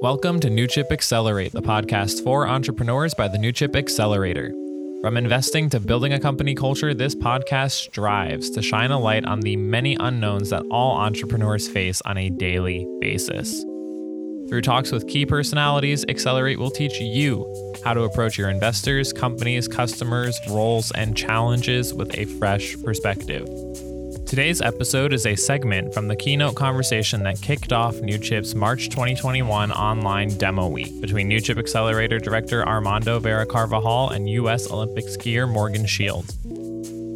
Welcome to NewChip Accelerate, the podcast for entrepreneurs by the NewChip Accelerator. From investing to building a company culture, this podcast strives to shine a light on the many unknowns that all entrepreneurs face on a daily basis. Through talks with key personalities, Accelerate will teach you how to approach your investors, companies, customers, roles, and challenges with a fresh perspective. Today's episode is a segment from the keynote conversation that kicked off NewChip's March 2021 online demo week between NewChip Accelerator Director Armando Vera Carvajal and U.S. Olympic skier Morgan Schild.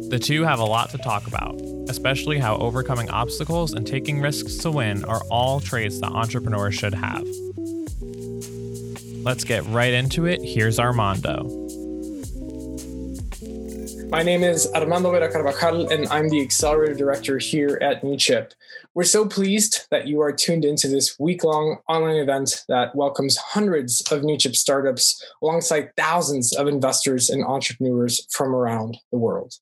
The two have a lot to talk about, especially how overcoming obstacles and taking risks to win are all traits that entrepreneurs should have. Let's get right into it. Here's Armando. My name is Armando Vera Carvajal, and I'm the Accelerator Director here at NewChip. We're so pleased that you are tuned into this week long online event that welcomes hundreds of NewChip startups alongside thousands of investors and entrepreneurs from around the world.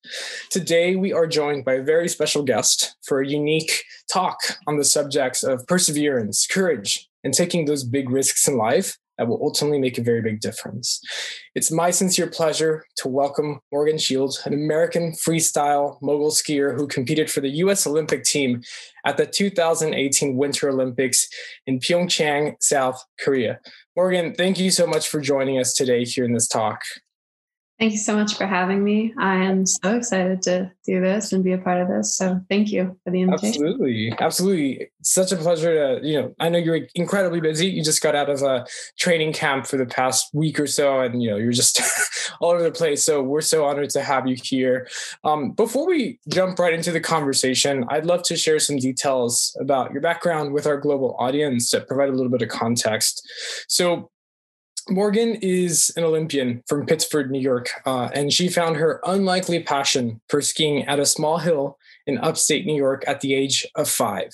Today, we are joined by a very special guest for a unique talk on the subjects of perseverance, courage, and taking those big risks in life that will ultimately make a very big difference. It's my sincere pleasure to welcome Morgan Schild, an American freestyle mogul skier who competed for the US Olympic team at the 2018 Winter Olympics in Pyeongchang, South Korea. Morgan, thank you so much for joining us today here in this talk. Thank you so much for having me. I am so excited to do this and be a part of this. So thank you for the invitation. Absolutely. Absolutely. such a pleasure to, you know, I know you're incredibly busy. You just got out of a training camp for the past week or so, and, you know, you're just all over the place. So we're so honored to have you here. Um, before we jump right into the conversation, I'd love to share some details about your background with our global audience to provide a little bit of context. So Morgan is an Olympian from Pittsford, New York, uh, and she found her unlikely passion for skiing at a small hill in upstate New York at the age of five.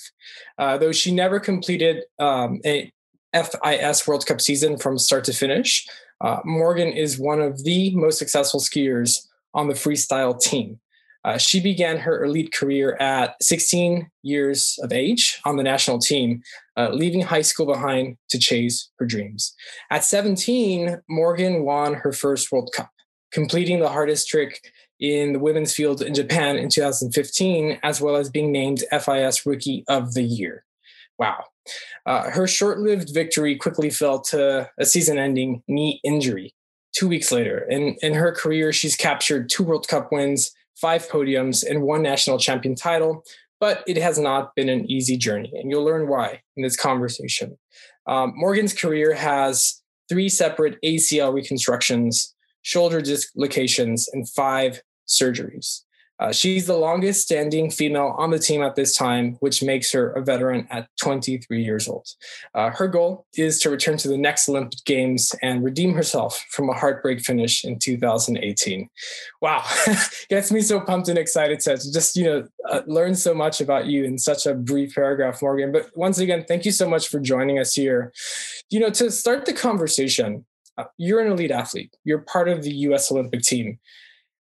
Uh, though she never completed um, a FIS World Cup season from start to finish, uh, Morgan is one of the most successful skiers on the freestyle team. Uh, she began her elite career at 16 years of age on the national team, uh, leaving high school behind to chase her dreams. At 17, Morgan won her first World Cup, completing the hardest trick in the women's field in Japan in 2015, as well as being named FIS Rookie of the Year. Wow. Uh, her short lived victory quickly fell to a season ending knee injury two weeks later. In, in her career, she's captured two World Cup wins five podiums, and one national champion title. But it has not been an easy journey, and you'll learn why in this conversation. Um, Morgan's career has three separate ACL reconstructions, shoulder dislocations, and five surgeries. Uh, she's the longest standing female on the team at this time, which makes her a veteran at 23 years old. Uh, her goal is to return to the next Olympic Games and redeem herself from a heartbreak finish in 2018. Wow, gets me so pumped and excited to just you know uh, learn so much about you in such a brief paragraph, Morgan. But once again, thank you so much for joining us here. You know, to start the conversation, uh, you're an elite athlete. You're part of the U.S. Olympic team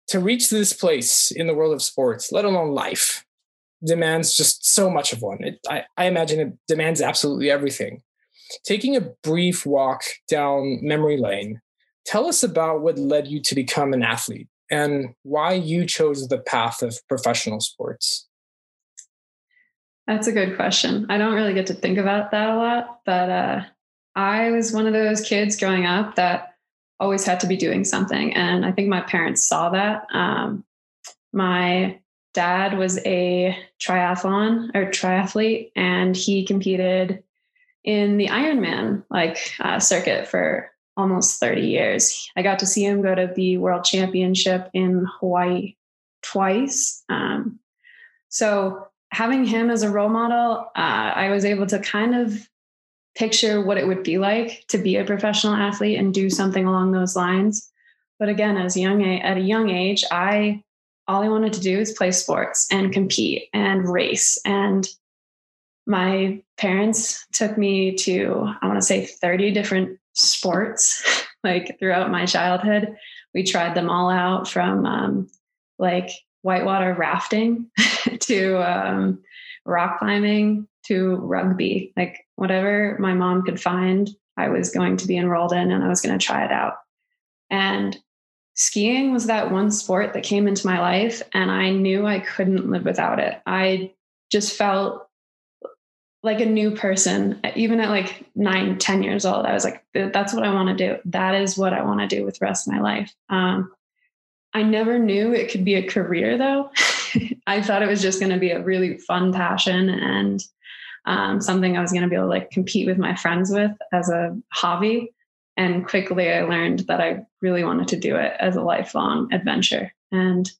to reach this place in the world of sports, let alone life, demands just so much of one. It, I, I imagine it demands absolutely everything. Taking a brief walk down memory lane, tell us about what led you to become an athlete and why you chose the path of professional sports. That's a good question. I don't really get to think about that a lot, but uh, I was one of those kids growing up that always had to be doing something. And I think my parents saw that. Um, my dad was a triathlon or triathlete, and he competed in the Ironman like uh, circuit for almost 30 years. I got to see him go to the World Championship in Hawaii twice. Um, so having him as a role model, uh, I was able to kind of picture what it would be like to be a professional athlete and do something along those lines. But again, as young at a young age, I all I wanted to do is play sports and compete and race. And my parents took me to I want to say 30 different sports like throughout my childhood. We tried them all out from um, like whitewater rafting to um, rock climbing to rugby. Like whatever my mom could find I was going to be enrolled in and I was going to try it out. And skiing was that one sport that came into my life and I knew I couldn't live without it. I just felt like a new person even at like nine ten years old i was like that's what i want to do that is what i want to do with the rest of my life um, i never knew it could be a career though i thought it was just going to be a really fun passion and um, something i was going to be able to like compete with my friends with as a hobby and quickly i learned that i really wanted to do it as a lifelong adventure and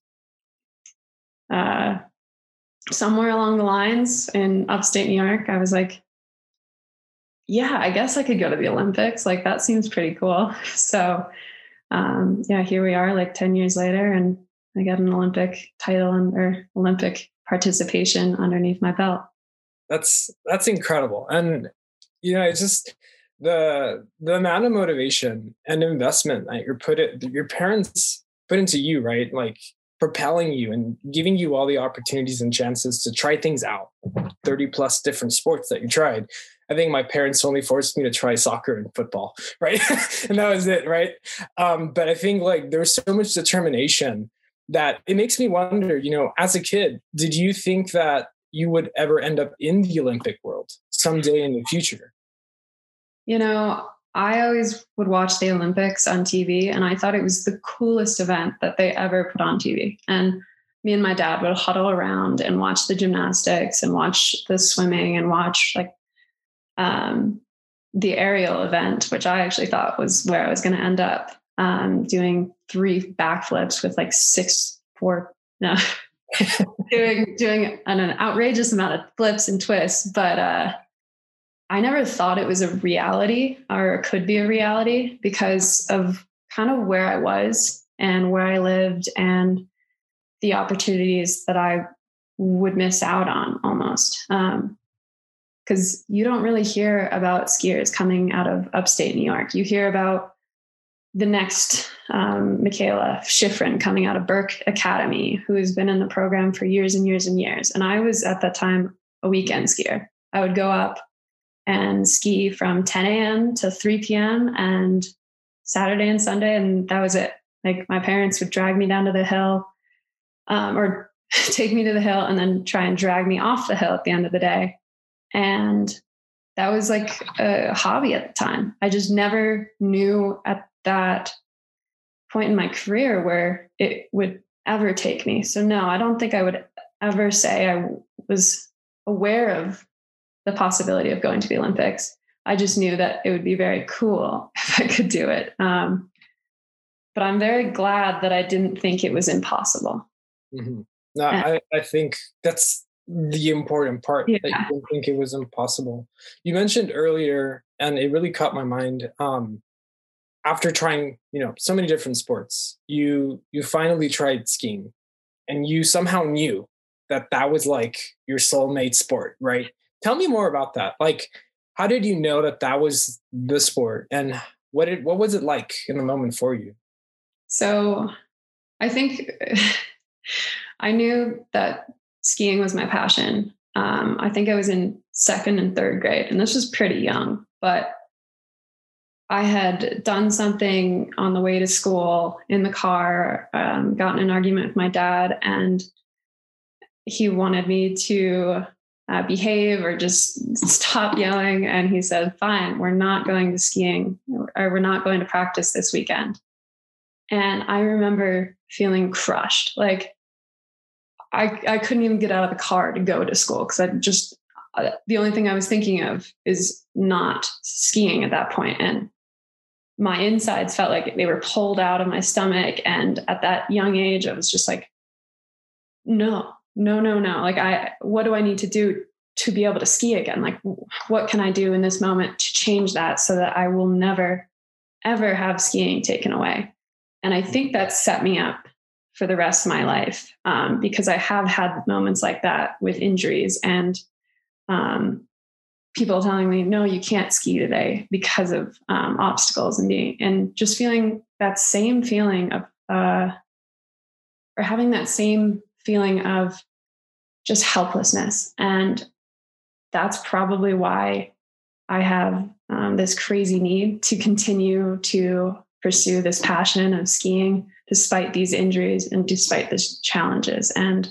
uh, somewhere along the lines in upstate New York, I was like, yeah, I guess I could go to the Olympics. Like that seems pretty cool. So um, yeah, here we are like 10 years later and I got an Olympic title and or Olympic participation underneath my belt. That's that's incredible. And you know, it's just the the amount of motivation and investment that you're put it your parents put into you, right? Like propelling you and giving you all the opportunities and chances to try things out 30 plus different sports that you tried i think my parents only forced me to try soccer and football right and that was it right um, but i think like there's so much determination that it makes me wonder you know as a kid did you think that you would ever end up in the olympic world someday in the future you know I always would watch the Olympics on TV and I thought it was the coolest event that they ever put on TV. And me and my dad would huddle around and watch the gymnastics and watch the swimming and watch like um, the aerial event, which I actually thought was where I was going to end up um, doing three backflips with like six, four, no, doing doing an, an outrageous amount of flips and twists. But uh, I never thought it was a reality or could be a reality because of kind of where I was and where I lived and the opportunities that I would miss out on almost. Because um, you don't really hear about skiers coming out of upstate New York. You hear about the next um, Mikaela Shiffrin coming out of Burke Academy, who has been in the program for years and years and years. And I was at that time a weekend skier. I would go up and ski from 10 a.m. to 3 p.m. and Saturday and Sunday. And that was it. Like my parents would drag me down to the hill um, or take me to the hill and then try and drag me off the hill at the end of the day. And that was like a hobby at the time. I just never knew at that point in my career where it would ever take me. So, no, I don't think I would ever say I was aware of the possibility of going to the Olympics. I just knew that it would be very cool if I could do it. Um, but I'm very glad that I didn't think it was impossible. Mm-hmm. No, I, I think that's the important part yeah. that you didn't think it was impossible. You mentioned earlier, and it really caught my mind. Um, after trying, you know, so many different sports, you you finally tried skiing, and you somehow knew that that was like your soulmate sport, right? Tell me more about that. Like, how did you know that that was the sport, and what did what was it like in the moment for you? So, I think I knew that skiing was my passion. Um, I think I was in second and third grade, and this was pretty young, but I had done something on the way to school in the car, um, gotten an argument with my dad, and he wanted me to uh, behave or just stop yelling. And he said, Fine, we're not going to skiing or we're not going to practice this weekend. And I remember feeling crushed. Like I, I couldn't even get out of the car to go to school because I just, uh, the only thing I was thinking of is not skiing at that point. And my insides felt like they were pulled out of my stomach. And at that young age, I was just like, no, no, no, no. Like, I, what do I need to do to be able to ski again? Like, what can I do in this moment to change that so that I will never, ever have skiing taken away? And I think that set me up for the rest of my life um, because I have had moments like that with injuries and um, people telling me, no, you can't ski today because of um, obstacles and being, and just feeling that same feeling of, uh, or having that same feeling of just helplessness. And that's probably why I have um, this crazy need to continue to pursue this passion of skiing despite these injuries and despite these challenges. And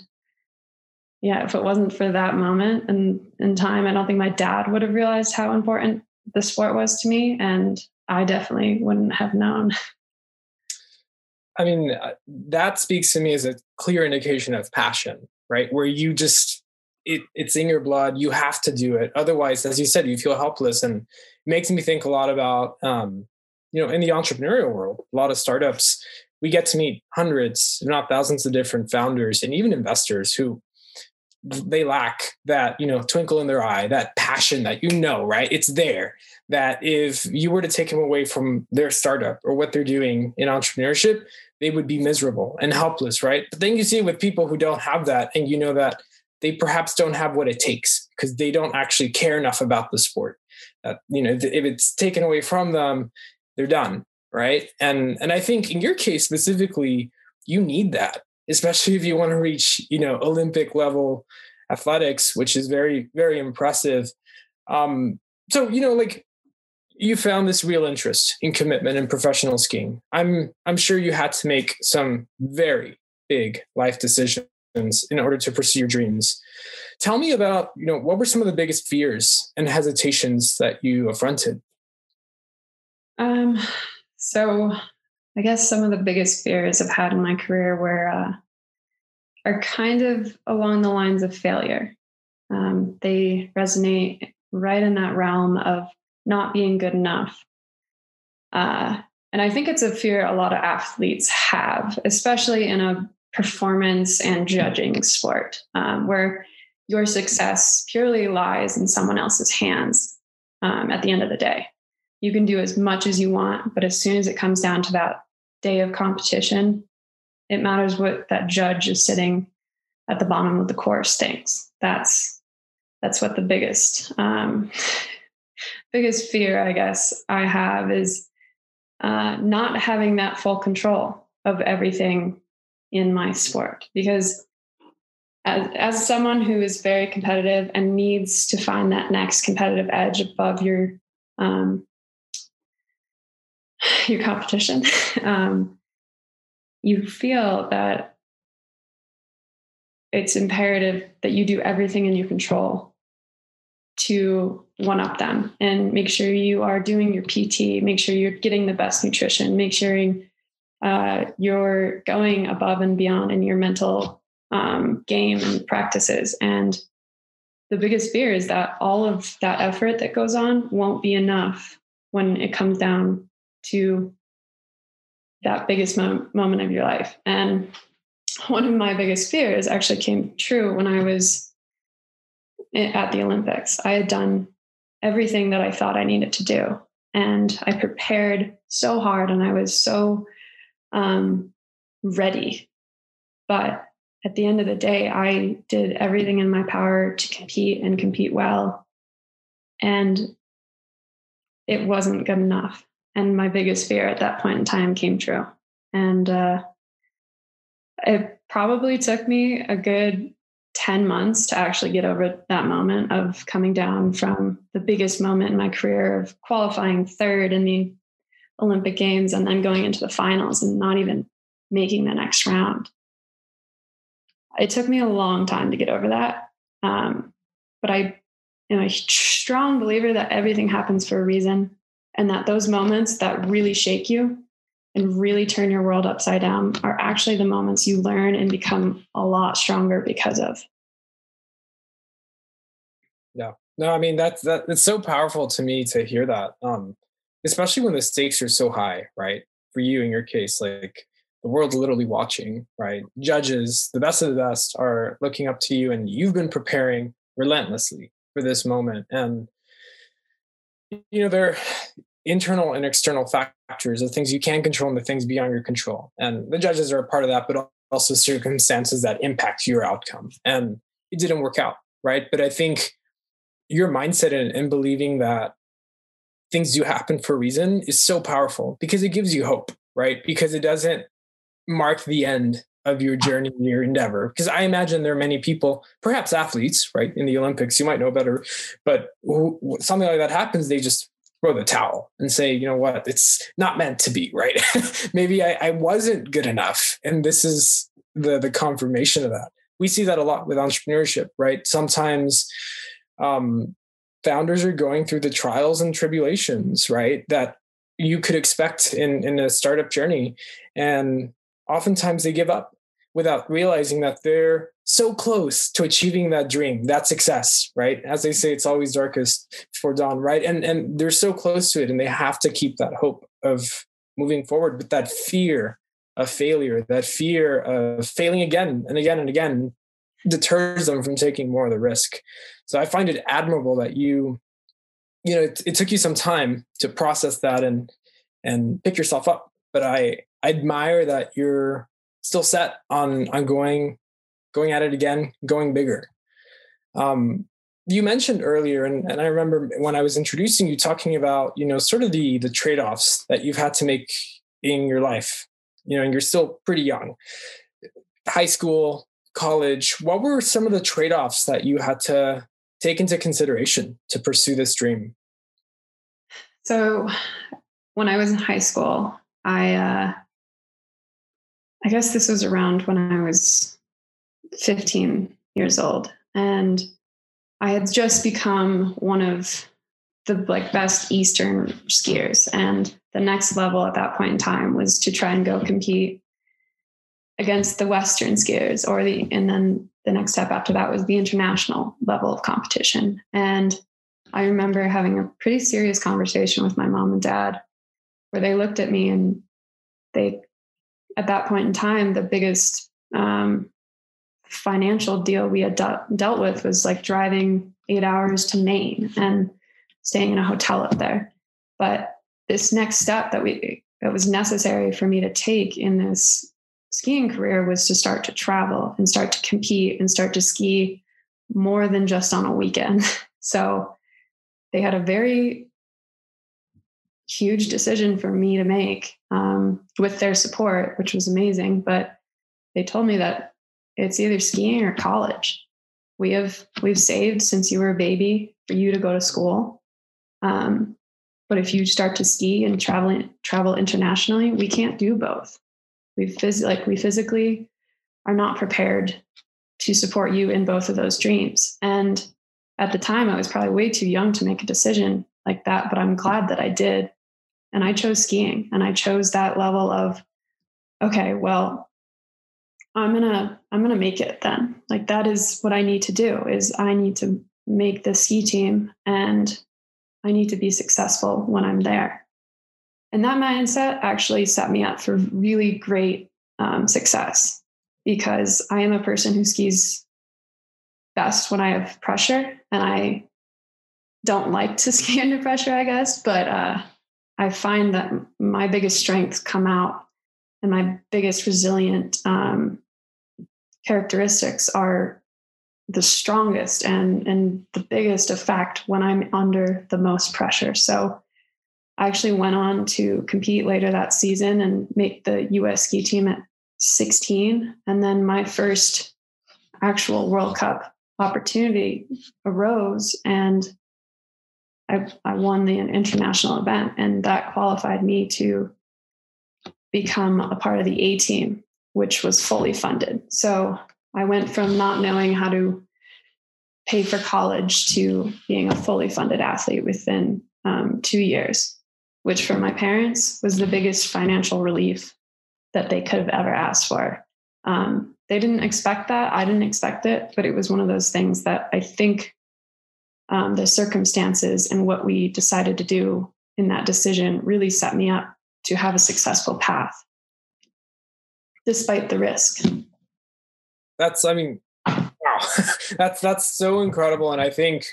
yeah, if it wasn't for that moment and in time, I don't think my dad would have realized how important the sport was to me. And I definitely wouldn't have known. I mean, uh, that speaks to me as a clear indication of passion, right? Where you just, it, it's in your blood. You have to do it. Otherwise, as you said, you feel helpless. And it makes me think a lot about, um, you know, in the entrepreneurial world, a lot of startups, we get to meet hundreds, if not thousands of different founders and even investors who they lack that, you know, twinkle in their eye, that passion that you know, right? It's there. That if you were to take them away from their startup or what they're doing in entrepreneurship, they would be miserable and helpless, right? But then you see with people who don't have that, and you know that they perhaps don't have what it takes because they don't actually care enough about the sport. That you know, if it's taken away from them, they're done, right? And and I think in your case specifically, you need that, especially if you want to reach you know Olympic level athletics, which is very very impressive. Um, so you know, like you found this real interest in commitment and professional skiing. I'm I'm sure you had to make some very big life decisions in order to pursue your dreams. Tell me about, you know, what were some of the biggest fears and hesitations that you affronted? Um, so I guess some of the biggest fears I've had in my career were uh, are kind of along the lines of failure. Um, they resonate right in that realm of not being good enough. Uh, and I think it's a fear a lot of athletes have, especially in a performance and judging sport, um, where your success purely lies in someone else's hands um, at the end of the day. You can do as much as you want, but as soon as it comes down to that day of competition, it matters what that judge is sitting at the bottom of the course thinks. That's that's what the biggest um, biggest fear, I guess, I have is uh, not having that full control of everything in my sport. Because as, as someone who is very competitive and needs to find that next competitive edge above your um, your competition, um, you feel that it's imperative that you do everything in your control to one up them and make sure you are doing your PT, make sure you're getting the best nutrition, make sure uh, you're going above and beyond in your mental um, game and practices. And the biggest fear is that all of that effort that goes on won't be enough when it comes down to that biggest mo- moment of your life. And one of my biggest fears actually came true when I was at the Olympics. I had done everything that I thought I needed to do. And I prepared so hard and I was so um, ready. But at the end of the day, I did everything in my power to compete and compete well. And it wasn't good enough. And my biggest fear at that point in time came true. And uh, it probably took me a good 10 months to actually get over that moment of coming down from the biggest moment in my career of qualifying third in the Olympic Games and then going into the finals and not even making the next round. It took me a long time to get over that. Um, but I am a strong believer that everything happens for a reason and that those moments that really shake you and really turn your world upside down are actually the moments you learn and become a lot stronger because of. Yeah. No, I mean that's that it's so powerful to me to hear that. Um, especially when the stakes are so high, right? For you in your case, like the world's literally watching, right? Judges, the best of the best are looking up to you and you've been preparing relentlessly for this moment. And you know, there are internal and external factors, the things you can control and the things beyond your control. And the judges are a part of that, but also circumstances that impact your outcome. And it didn't work out, right? But I think your mindset and, and believing that things do happen for a reason is so powerful because it gives you hope, right? Because it doesn't mark the end of your journey, your endeavor? Because I imagine there are many people, perhaps athletes, right, in the Olympics, you might know better, but something like that happens, they just throw the towel and say, you know what, it's not meant to be, right? Maybe I, I wasn't good enough. And this is the the confirmation of that. We see that a lot with entrepreneurship, right? Sometimes um, founders are going through the trials and tribulations, right? That you could expect in in a startup journey, and oftentimes they give up without realizing that they're so close to achieving that dream, that success, right? As they say, it's always darkest for dawn, right? And and they're so close to it, and they have to keep that hope of moving forward. But that fear of failure, that fear of failing again and again and again, deters them from taking more of the risk. So I find it admirable that you, you know, it, it took you some time to process that and and pick yourself up. But I, I admire that you're still set on on going going at it again, going bigger. Um, you mentioned earlier, and, and I remember when I was introducing you talking about, you know, sort of the the trade-offs that you've had to make in your life. You know, and you're still pretty young. High school, college, what were some of the trade-offs that you had to take into consideration to pursue this dream? So when I was in high school, I uh I guess this was around when I was 15 years old. And I had just become one of the like best Eastern skiers. And the next level at that point in time was to try and go compete against the Western skiers or the and then the next step after that was the international level of competition. And I remember having a pretty serious conversation with my mom and dad where they looked at me and they at that point in time, the biggest um, financial deal we had de- dealt with was like driving eight hours to Maine and staying in a hotel up there. But this next step that we that was necessary for me to take in this skiing career was to start to travel and start to compete and start to ski more than just on a weekend. So they had a very huge decision for me to make um, with their support, which was amazing. But they told me that it's either skiing or college. We have we've saved since you were a baby for you to go to school. Um, but if you start to ski and travel travel internationally, we can't do both. We phys- like we physically are not prepared to support you in both of those dreams. And at the time, I was probably way too young to make a decision like that, but I'm glad that I did and I chose skiing and I chose that level of okay, well, I'm going to I'm going to make it then. Like that is what I need to do is I need to make the ski team and I need to be successful when I'm there. And that mindset actually set me up for really great um, success because I am a person who skis best when I have pressure and I don't like to ski under pressure, I guess, but uh, I find that my biggest strengths come out and my biggest resilient um, characteristics are the strongest and and the biggest effect when I'm under the most pressure. So I actually went on to compete later that season and make the US ski team at 16. And then my first actual World Cup opportunity arose and I, I won the international event, and that qualified me to become a part of the A team, which was fully funded. So I went from not knowing how to pay for college to being a fully funded athlete within um, two years, which for my parents was the biggest financial relief that they could have ever asked for. Um, they didn't expect that. I didn't expect it, but it was one of those things that I think um, the circumstances and what we decided to do in that decision really set me up to have a successful path despite the risk. That's i mean wow. That's that's so incredible and i think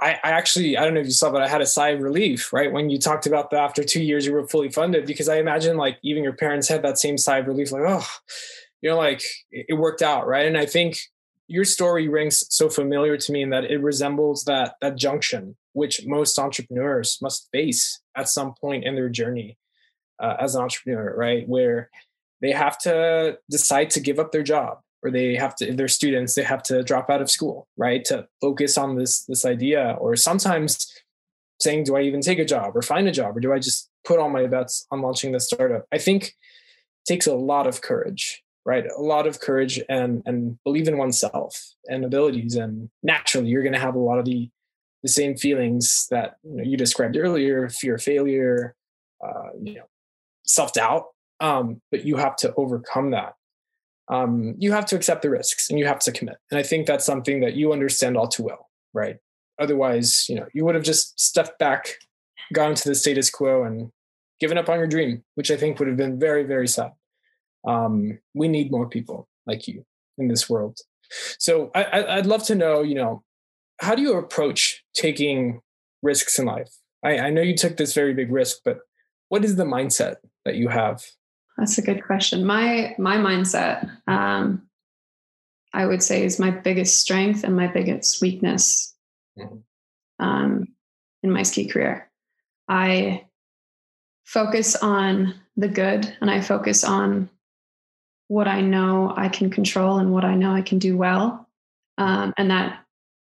I, I actually i don't know if you saw but i had a sigh of relief right when you talked about that after two years you were fully funded because i imagine like even your parents had that same sigh of relief like oh you know like it worked out right and i think your story rings so familiar to me in that it resembles that that junction which most entrepreneurs must face at some point in their journey uh, as an entrepreneur right? Where they have to decide to give up their job or they have to if they're students they have to drop out of school right? To focus on this this idea or sometimes saying do i even take a job or find a job or do i just put all my bets on launching this startup? I think takes a lot of courage right? A lot of courage and and believe in oneself and abilities and naturally you're going to have a lot of the the same feelings that you, know, you described earlier fear of failure uh, you know self-doubt um, but you have to overcome that. Um, you have to accept the risks and you have to commit and i think that's something that you understand all too well right? Otherwise you know you would have just stepped back gone to the status quo and given up on your dream which i think would have been very very sad um, we need more people like you in this world so I, i'd love to know you know how do you approach taking risks in life I, I know you took this very big risk but what is the mindset that you have that's a good question. My my mindset, um, I would say, is my biggest strength and my biggest weakness mm-hmm. um, in my ski career. I focus on the good, and I focus on what I know I can control and what I know I can do well, um, and that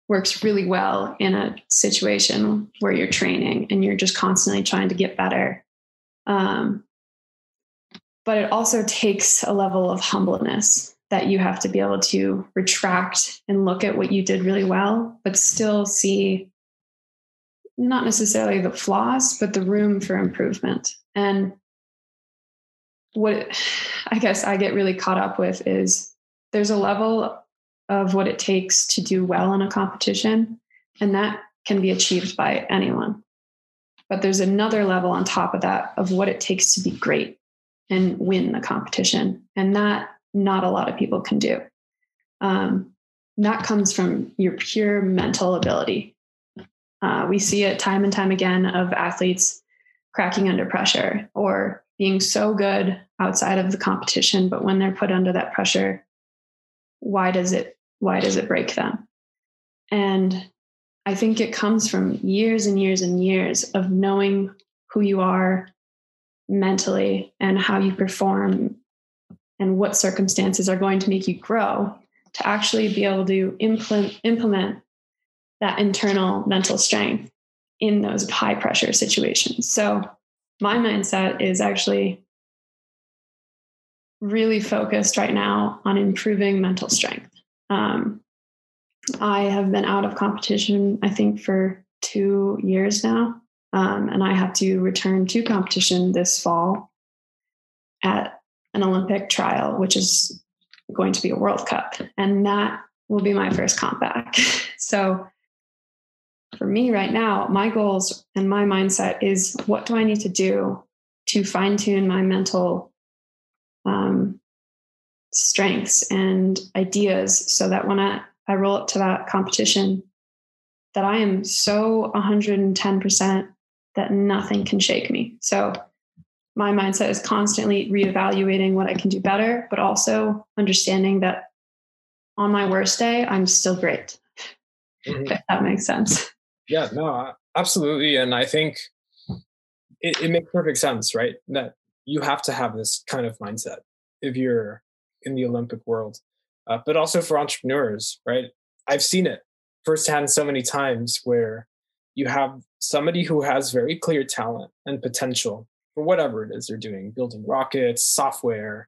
works really well in a situation where you're training and you're just constantly trying to get better. Um, but it also takes a level of humbleness that you have to be able to retract and look at what you did really well, but still see not necessarily the flaws, but the room for improvement. And what I guess I get really caught up with is there's a level of what it takes to do well in a competition, and that can be achieved by anyone. But there's another level on top of that of what it takes to be great and win the competition. And that not a lot of people can do. Um, that comes from your pure mental ability. Uh, we see it time and time again of athletes cracking under pressure or being so good outside of the competition, but when they're put under that pressure, why does it why does it break them? And I think it comes from years and years and years of knowing who you are, mentally and how you perform and what circumstances are going to make you grow to actually be able to implement implement that internal mental strength in those high pressure situations. So my mindset is actually really focused right now on improving mental strength. Um, I have been out of competition, I think, for two years now. Um, and I have to return to competition this fall at an Olympic trial, which is going to be a World Cup. And that will be my first comp back. so for me right now, my goals and my mindset is what do I need to do to fine tune my mental um, strengths and ideas so that when I, I roll up to that competition, that I am so 110% that nothing can shake me. So my mindset is constantly reevaluating what I can do better, but also understanding that on my worst day, I'm still great. Mm-hmm. If that makes sense. Yeah, no, absolutely. And I think it, it makes perfect sense, right? That you have to have this kind of mindset if you're in the Olympic world, uh, but also for entrepreneurs, right? I've seen it firsthand so many times where you have somebody who has very clear talent and potential for whatever it is they're doing building rockets software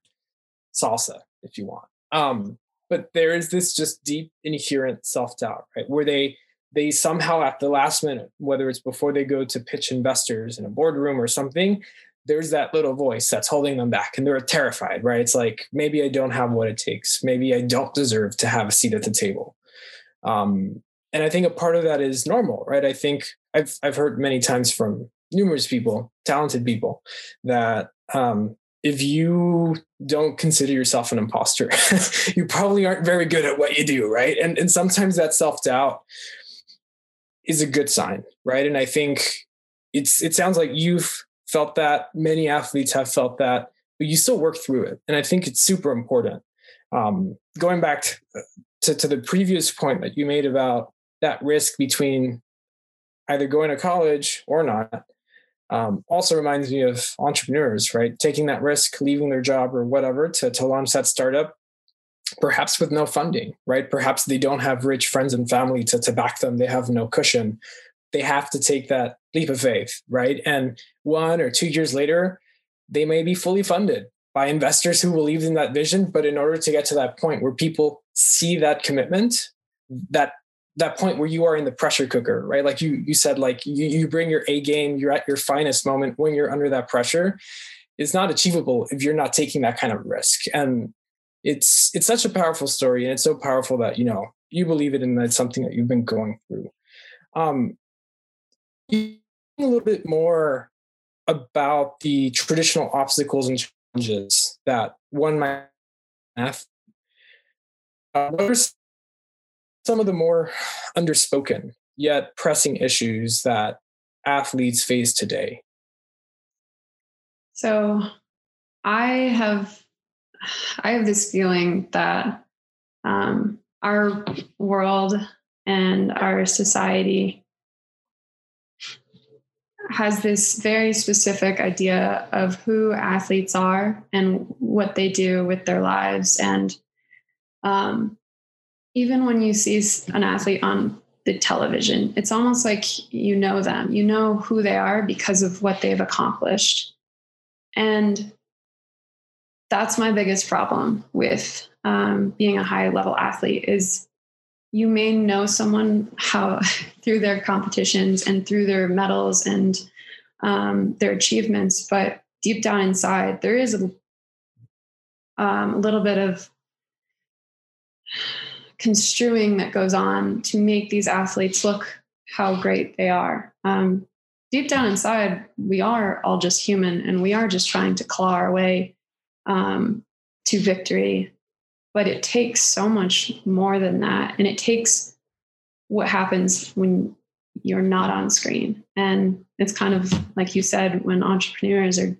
salsa if you want um, but there is this just deep inherent self-doubt right where they they somehow at the last minute whether it's before they go to pitch investors in a boardroom or something there's that little voice that's holding them back and they're terrified right it's like maybe i don't have what it takes maybe i don't deserve to have a seat at the table um, and I think a part of that is normal, right? I think I've I've heard many times from numerous people, talented people, that um, if you don't consider yourself an imposter, you probably aren't very good at what you do, right? And and sometimes that self doubt is a good sign, right? And I think it's it sounds like you've felt that, many athletes have felt that, but you still work through it, and I think it's super important. Um, going back to, to, to the previous point that you made about that risk between either going to college or not. um, also reminds me of entrepreneurs, right? Taking that risk, leaving their job or whatever to, to launch that startup, perhaps with no funding, right? Perhaps they don't have rich friends and family to, to back them. They have no cushion. They have to take that leap of faith, right? And one or two years later, they may be fully funded by investors who believe in that vision. But in order to get to that point where people see that commitment, that that point where you are in the pressure cooker, right? Like you you said, like you, you bring your A game, you're at your finest moment when you're under that pressure. It's not achievable if you're not taking that kind of risk. And it's it's such a powerful story, and it's so powerful that you know you believe it, and that's something that you've been going through. Um, a little bit more about the traditional obstacles and challenges that one might have. Uh, what are some of the more underspoken yet pressing issues that athletes face today? So, I have I have this feeling that um, our world and our society has this very specific idea of who athletes are and what they do with their lives and um, even when you see an athlete on the television, it's almost like you know them. You know who they are because of what they've accomplished. And that's my biggest problem with um, being a high level athlete is you may know someone how through their competitions and through their medals and um, their achievements, but deep down inside, there is a, um, a little bit of construing that goes on to make these athletes look how great they are. Um, deep down inside, we are all just human and we are just trying to claw our way um, to victory. But it takes so much more than that. And it takes what happens when you're not on screen. And it's kind of like you said, when entrepreneurs are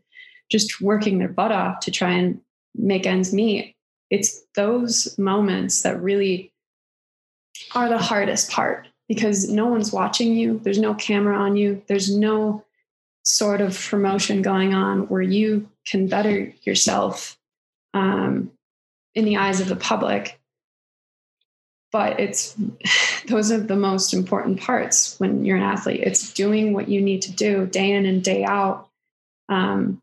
just working their butt off to try and make ends meet, it's those moments that really are the hardest part because no one's watching you. There's no camera on you. There's no sort of promotion going on where you can better yourself um, in the eyes of the public. But it's those are the most important parts when you're an athlete. It's doing what you need to do day in and day out. Um,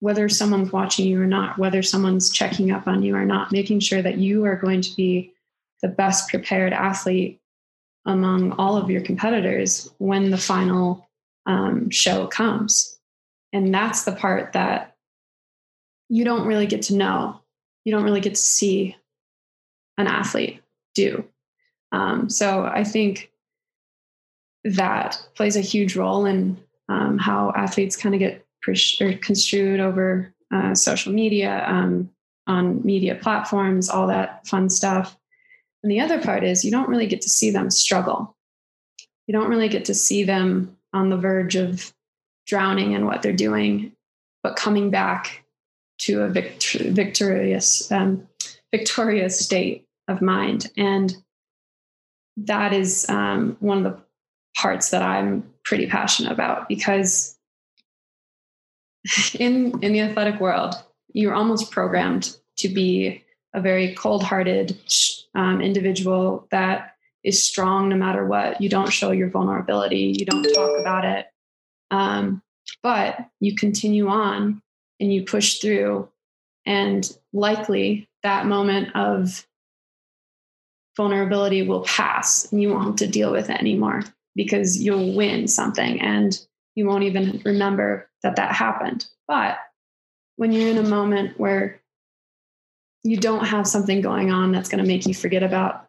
whether someone's watching you or not, whether someone's checking up on you or not, making sure that you are going to be the best prepared athlete among all of your competitors when the final um, show comes. And that's the part that you don't really get to know. You don't really get to see an athlete do. Um, so I think that plays a huge role in um, how athletes kind of get or construed over uh, social media, um, on media platforms, all that fun stuff. And the other part is you don't really get to see them struggle. You don't really get to see them on the verge of drowning in what they're doing, but coming back to a victor- victorious, um, victorious state of mind. And that is um, one of the parts that I'm pretty passionate about because in in the athletic world, you're almost programmed to be a very cold-hearted um, individual that is strong no matter what. You don't show your vulnerability. You don't talk about it, um, but you continue on and you push through. And likely that moment of vulnerability will pass, and you won't have to deal with it anymore because you'll win something, and you won't even remember that that happened. But when you're in a moment where you don't have something going on that's going to make you forget about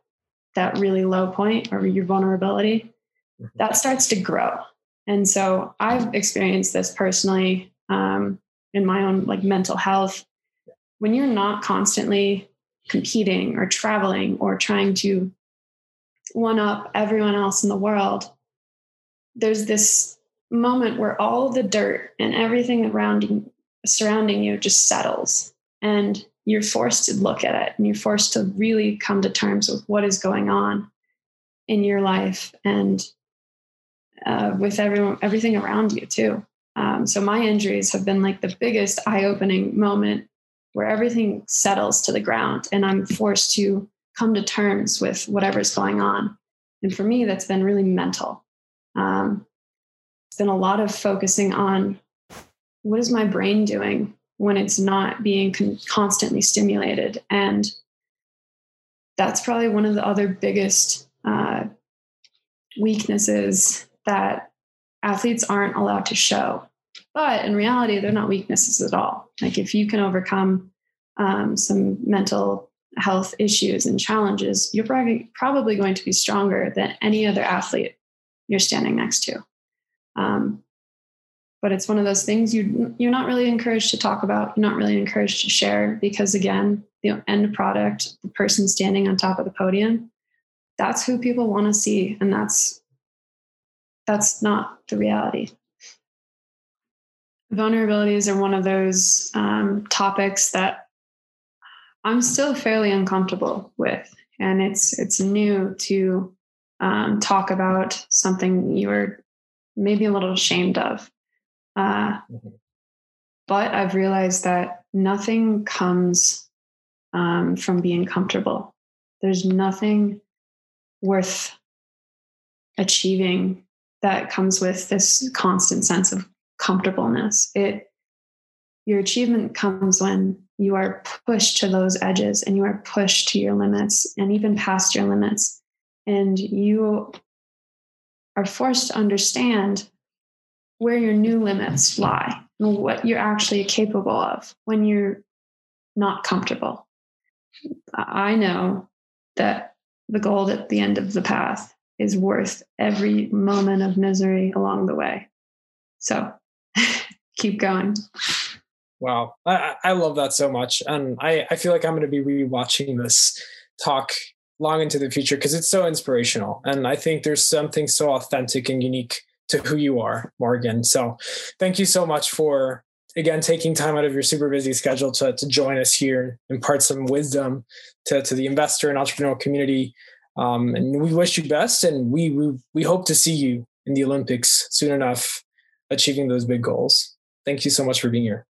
that really low point or your vulnerability, mm-hmm. that starts to grow. And so I've experienced this personally um, in my own like mental health. When you're not constantly competing or traveling or trying to one up everyone else in the world, there's this moment where all the dirt and everything around surrounding you just settles. And you're forced to look at it and you're forced to really come to terms with what is going on in your life and uh, with everyone everything around you too Um, so my injuries have been like the biggest eye opening moment where everything settles to the ground and I'm forced to come to terms with whatever's going on. And for me, that's been really mental. Um, it's been a lot of focusing on what is my brain doing when it's not being con- constantly stimulated. And that's probably one of the other biggest uh, weaknesses that athletes aren't allowed to show. But in reality, they're not weaknesses at all. Like if you can overcome um, some mental health issues and challenges, you're probably, going to be stronger than any other athlete you're standing next to. Um, but it's one of those things you you're not really encouraged to talk about. You're not really encouraged to share because again, the end product, the person standing on top of the podium, that's who people want to see, and that's that's not the reality. Vulnerabilities are one of those um, topics that I'm still fairly uncomfortable with, and it's it's new to um, talk about something you're maybe a little ashamed of. Uh, mm-hmm. But I've realized that nothing comes um, from being comfortable. There's nothing worth achieving that comes with this constant sense of comfortableness. It your achievement comes when you are pushed to those edges and you are pushed to your limits and even past your limits and you are forced to understand where your new limits lie and what you're actually capable of when you're not comfortable. I know that the gold at the end of the path is worth every moment of misery along the way. So keep going. Wow. I, I love that so much. And I, I feel like I'm going to be rewatching this talk long into the future because it's so inspirational. And I think there's something so authentic and unique to who you are, Morgan. So thank you so much for again taking time out of your super busy schedule to, to join us here and impart some wisdom to, to the investor and entrepreneurial community. Um, and we wish you best and we, we we hope to see you in the Olympics soon enough, achieving those big goals. Thank you so much for being here.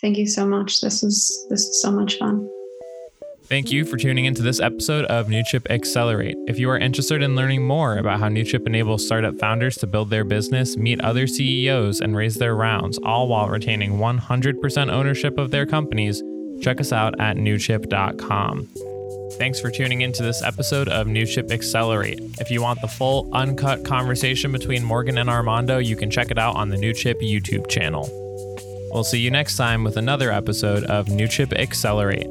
Thank you so much. This is this is so much fun. Thank you for tuning into this episode of NewChip Accelerate. If you are interested in learning more about how NewChip enables startup founders to build their business, meet other CEOs, and raise their rounds, all while retaining 100% ownership of their companies, check us out at newchip.com. Thanks for tuning into this episode of New NewChip Accelerate. If you want the full, uncut conversation between Morgan and Armando, you can check it out on the NewChip YouTube channel. We'll see you next time with another episode of NewChip Accelerate.